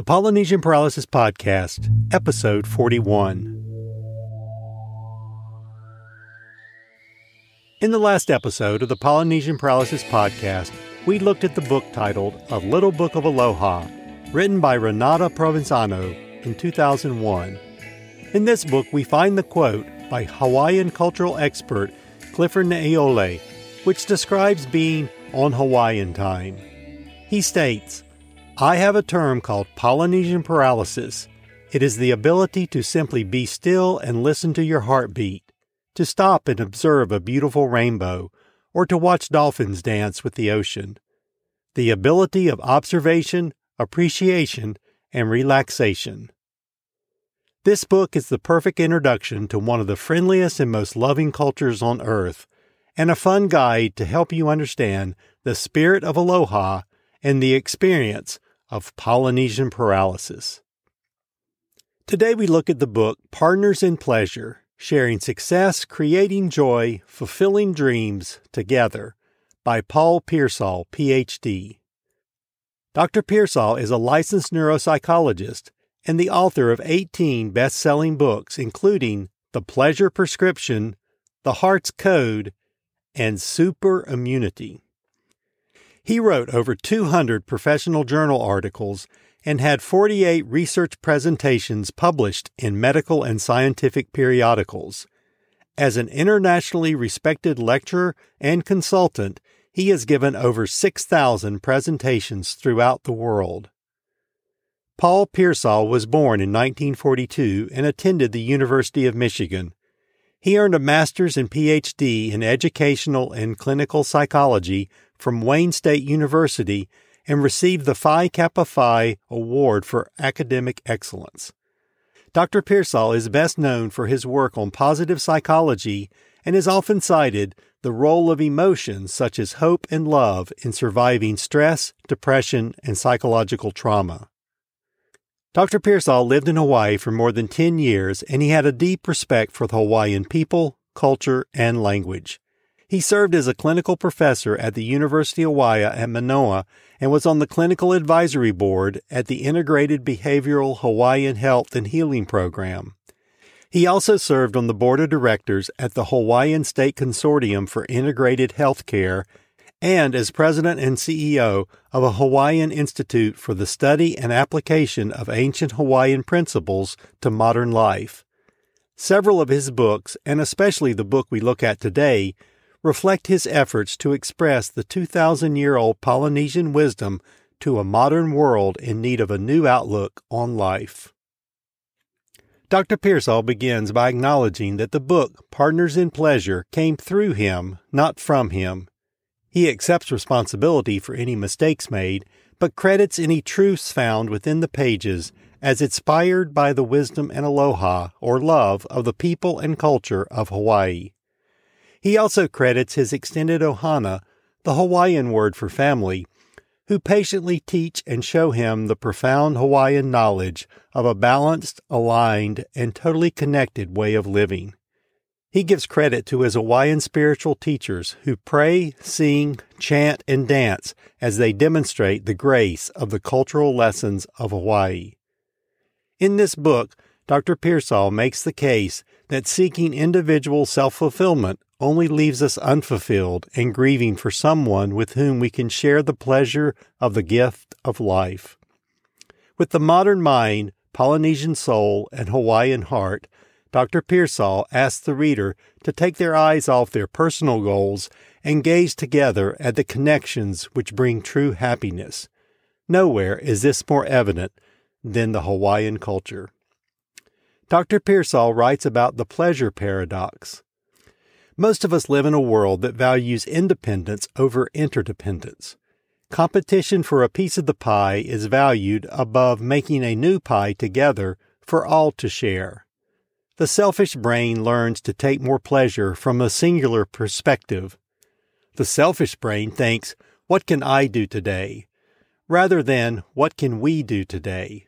The Polynesian Paralysis Podcast, Episode 41. In the last episode of the Polynesian Paralysis Podcast, we looked at the book titled A Little Book of Aloha, written by Renata Provenzano in 2001. In this book, we find the quote by Hawaiian cultural expert Clifford Naeole, which describes being on Hawaiian time. He states, I have a term called Polynesian paralysis. It is the ability to simply be still and listen to your heartbeat, to stop and observe a beautiful rainbow, or to watch dolphins dance with the ocean. The ability of observation, appreciation, and relaxation. This book is the perfect introduction to one of the friendliest and most loving cultures on earth, and a fun guide to help you understand the spirit of aloha and the experience of Polynesian paralysis. Today we look at the book Partners in Pleasure Sharing Success, Creating Joy, Fulfilling Dreams Together by Paul Pearsall, PhD. Dr. Pearsall is a licensed neuropsychologist and the author of 18 best selling books, including The Pleasure Prescription, The Heart's Code, and Super Immunity. He wrote over 200 professional journal articles and had 48 research presentations published in medical and scientific periodicals. As an internationally respected lecturer and consultant, he has given over 6,000 presentations throughout the world. Paul Pearsall was born in 1942 and attended the University of Michigan. He earned a master's and PhD in educational and clinical psychology from Wayne State University and received the Phi Kappa Phi Award for Academic Excellence. Dr. Pearsall is best known for his work on positive psychology and is often cited the role of emotions such as hope and love in surviving stress, depression, and psychological trauma. Dr. Pearsall lived in Hawaii for more than 10 years and he had a deep respect for the Hawaiian people, culture, and language. He served as a clinical professor at the University of Hawaii at Manoa and was on the clinical advisory board at the Integrated Behavioral Hawaiian Health and Healing Program. He also served on the board of directors at the Hawaiian State Consortium for Integrated Healthcare and as president and CEO of a Hawaiian Institute for the Study and Application of Ancient Hawaiian Principles to Modern Life. Several of his books, and especially the book we look at today, reflect his efforts to express the 2,000 year old Polynesian wisdom to a modern world in need of a new outlook on life. Dr. Pearsall begins by acknowledging that the book Partners in Pleasure came through him, not from him. He accepts responsibility for any mistakes made, but credits any truths found within the pages as inspired by the wisdom and aloha, or love, of the people and culture of Hawaii. He also credits his extended ohana, the Hawaiian word for family, who patiently teach and show him the profound Hawaiian knowledge of a balanced, aligned, and totally connected way of living. He gives credit to his Hawaiian spiritual teachers who pray, sing, chant, and dance as they demonstrate the grace of the cultural lessons of Hawaii. In this book, Dr. Pearsall makes the case that seeking individual self fulfillment only leaves us unfulfilled and grieving for someone with whom we can share the pleasure of the gift of life. With the modern mind, Polynesian soul, and Hawaiian heart, Dr. Pearsall asks the reader to take their eyes off their personal goals and gaze together at the connections which bring true happiness. Nowhere is this more evident than the Hawaiian culture. Dr. Pearsall writes about the pleasure paradox. Most of us live in a world that values independence over interdependence. Competition for a piece of the pie is valued above making a new pie together for all to share. The selfish brain learns to take more pleasure from a singular perspective. The selfish brain thinks, What can I do today? rather than, What can we do today?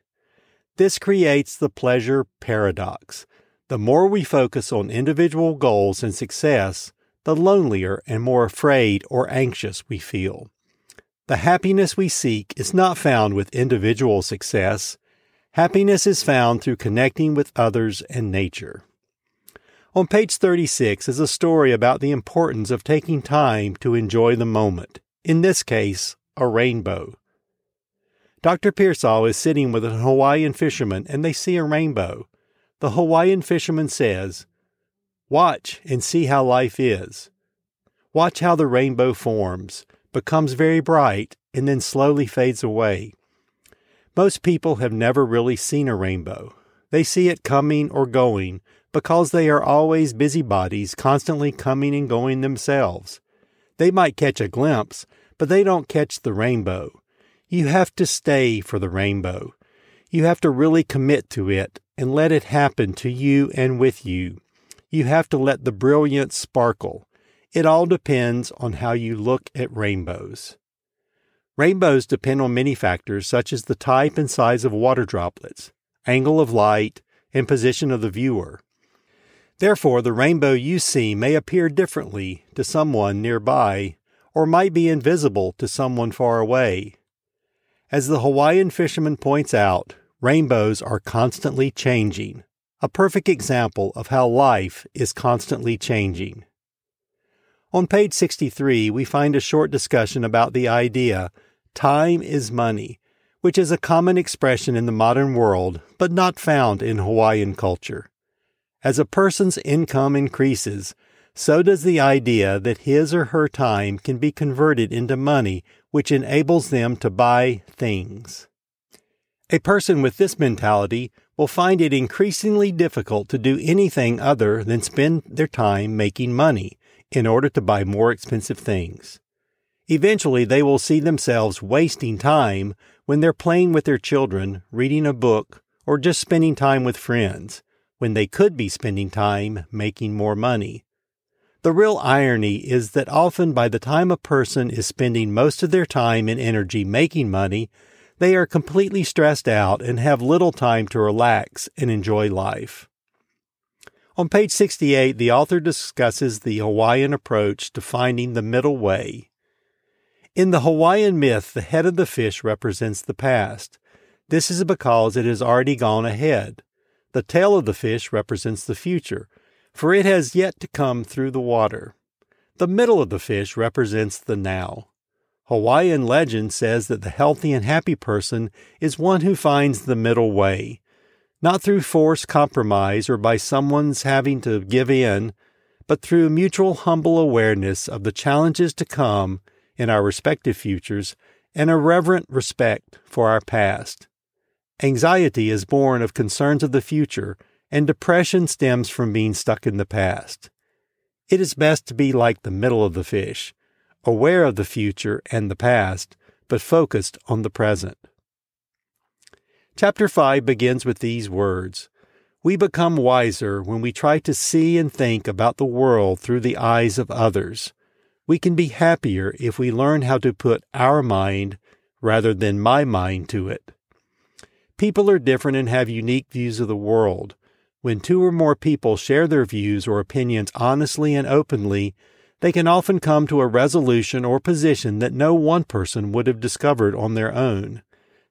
This creates the pleasure paradox. The more we focus on individual goals and success, the lonelier and more afraid or anxious we feel. The happiness we seek is not found with individual success, Happiness is found through connecting with others and nature. On page 36 is a story about the importance of taking time to enjoy the moment, in this case, a rainbow. Dr. Pearsall is sitting with a Hawaiian fisherman and they see a rainbow. The Hawaiian fisherman says, Watch and see how life is. Watch how the rainbow forms, becomes very bright, and then slowly fades away. Most people have never really seen a rainbow. They see it coming or going because they are always busybodies, constantly coming and going themselves. They might catch a glimpse, but they don't catch the rainbow. You have to stay for the rainbow. You have to really commit to it and let it happen to you and with you. You have to let the brilliance sparkle. It all depends on how you look at rainbows. Rainbows depend on many factors such as the type and size of water droplets, angle of light, and position of the viewer. Therefore, the rainbow you see may appear differently to someone nearby or might be invisible to someone far away. As the Hawaiian fisherman points out, rainbows are constantly changing, a perfect example of how life is constantly changing. On page 63, we find a short discussion about the idea time is money, which is a common expression in the modern world, but not found in Hawaiian culture. As a person's income increases, so does the idea that his or her time can be converted into money, which enables them to buy things. A person with this mentality will find it increasingly difficult to do anything other than spend their time making money, in order to buy more expensive things. Eventually, they will see themselves wasting time when they're playing with their children, reading a book, or just spending time with friends, when they could be spending time making more money. The real irony is that often by the time a person is spending most of their time and energy making money, they are completely stressed out and have little time to relax and enjoy life. On page 68, the author discusses the Hawaiian approach to finding the middle way. In the Hawaiian myth, the head of the fish represents the past. This is because it has already gone ahead. The tail of the fish represents the future, for it has yet to come through the water. The middle of the fish represents the now. Hawaiian legend says that the healthy and happy person is one who finds the middle way not through forced compromise or by someone's having to give in, but through mutual humble awareness of the challenges to come in our respective futures and a reverent respect for our past. Anxiety is born of concerns of the future, and depression stems from being stuck in the past. It is best to be like the middle of the fish, aware of the future and the past, but focused on the present. Chapter 5 begins with these words We become wiser when we try to see and think about the world through the eyes of others. We can be happier if we learn how to put our mind rather than my mind to it. People are different and have unique views of the world. When two or more people share their views or opinions honestly and openly, they can often come to a resolution or position that no one person would have discovered on their own.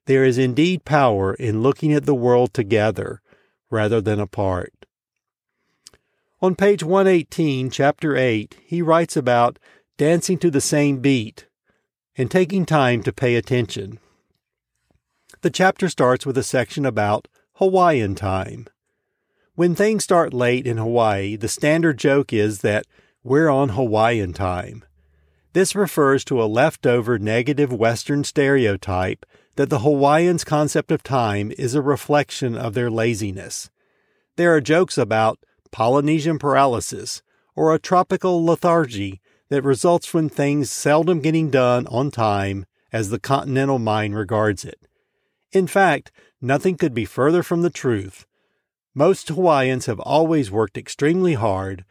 There is indeed power in looking at the world together rather than apart. On page 118, chapter 8, he writes about dancing to the same beat and taking time to pay attention. The chapter starts with a section about Hawaiian time. When things start late in Hawaii, the standard joke is that we're on Hawaiian time. This refers to a leftover negative Western stereotype that the Hawaiians' concept of time is a reflection of their laziness. There are jokes about Polynesian paralysis or a tropical lethargy that results from things seldom getting done on time as the continental mind regards it. In fact, nothing could be further from the truth. Most Hawaiians have always worked extremely hard,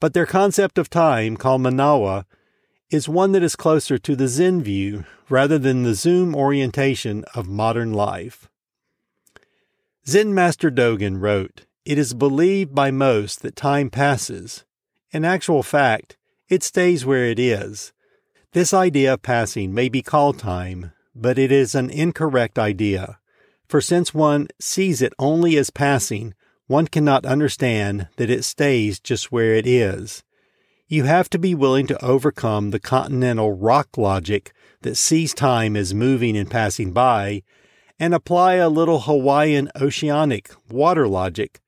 but their concept of time, called manawa, is one that is closer to the Zen view rather than the Zoom orientation of modern life. Zen Master Dogen wrote, It is believed by most that time passes. In actual fact, it stays where it is. This idea of passing may be called time, but it is an incorrect idea. For since one sees it only as passing, one cannot understand that it stays just where it is. You have to be willing to overcome the continental rock logic that sees time as moving and passing by, and apply a little Hawaiian oceanic water logic,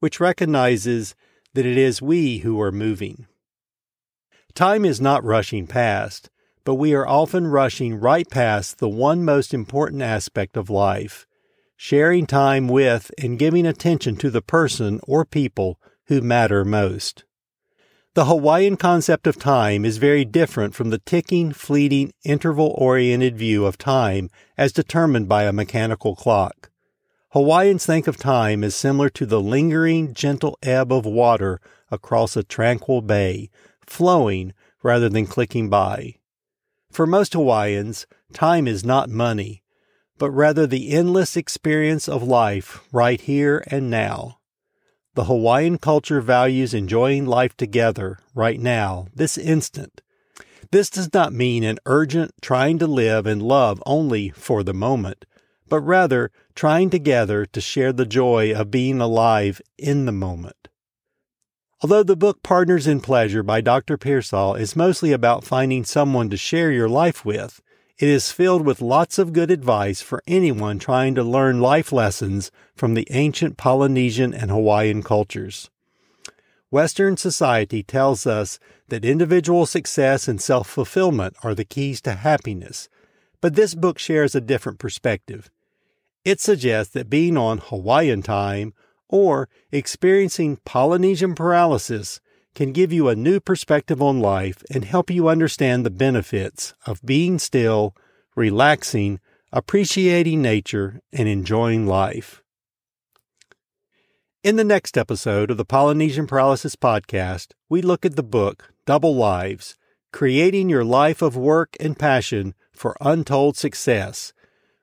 which recognizes that it is we who are moving. Time is not rushing past, but we are often rushing right past the one most important aspect of life sharing time with and giving attention to the person or people who matter most. The Hawaiian concept of time is very different from the ticking, fleeting, interval oriented view of time as determined by a mechanical clock. Hawaiians think of time as similar to the lingering, gentle ebb of water across a tranquil bay, flowing rather than clicking by. For most Hawaiians, time is not money, but rather the endless experience of life right here and now. The Hawaiian culture values enjoying life together right now, this instant. This does not mean an urgent trying to live and love only for the moment, but rather trying together to share the joy of being alive in the moment. Although the book Partners in Pleasure by Dr. Pearsall is mostly about finding someone to share your life with, it is filled with lots of good advice for anyone trying to learn life lessons from the ancient Polynesian and Hawaiian cultures. Western society tells us that individual success and self fulfillment are the keys to happiness, but this book shares a different perspective. It suggests that being on Hawaiian time or experiencing Polynesian paralysis can give you a new perspective on life and help you understand the benefits of being still, relaxing, appreciating nature, and enjoying life. In the next episode of the Polynesian Paralysis Podcast, we look at the book Double Lives Creating Your Life of Work and Passion for Untold Success,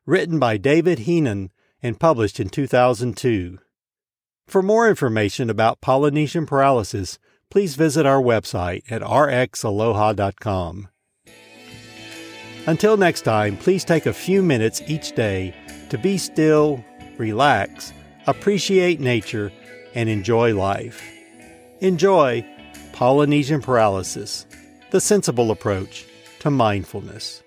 written by David Heenan and published in 2002. For more information about Polynesian paralysis, please visit our website at rxaloha.com. Until next time, please take a few minutes each day to be still, relax, appreciate nature, and enjoy life. Enjoy Polynesian Paralysis, the sensible approach to mindfulness.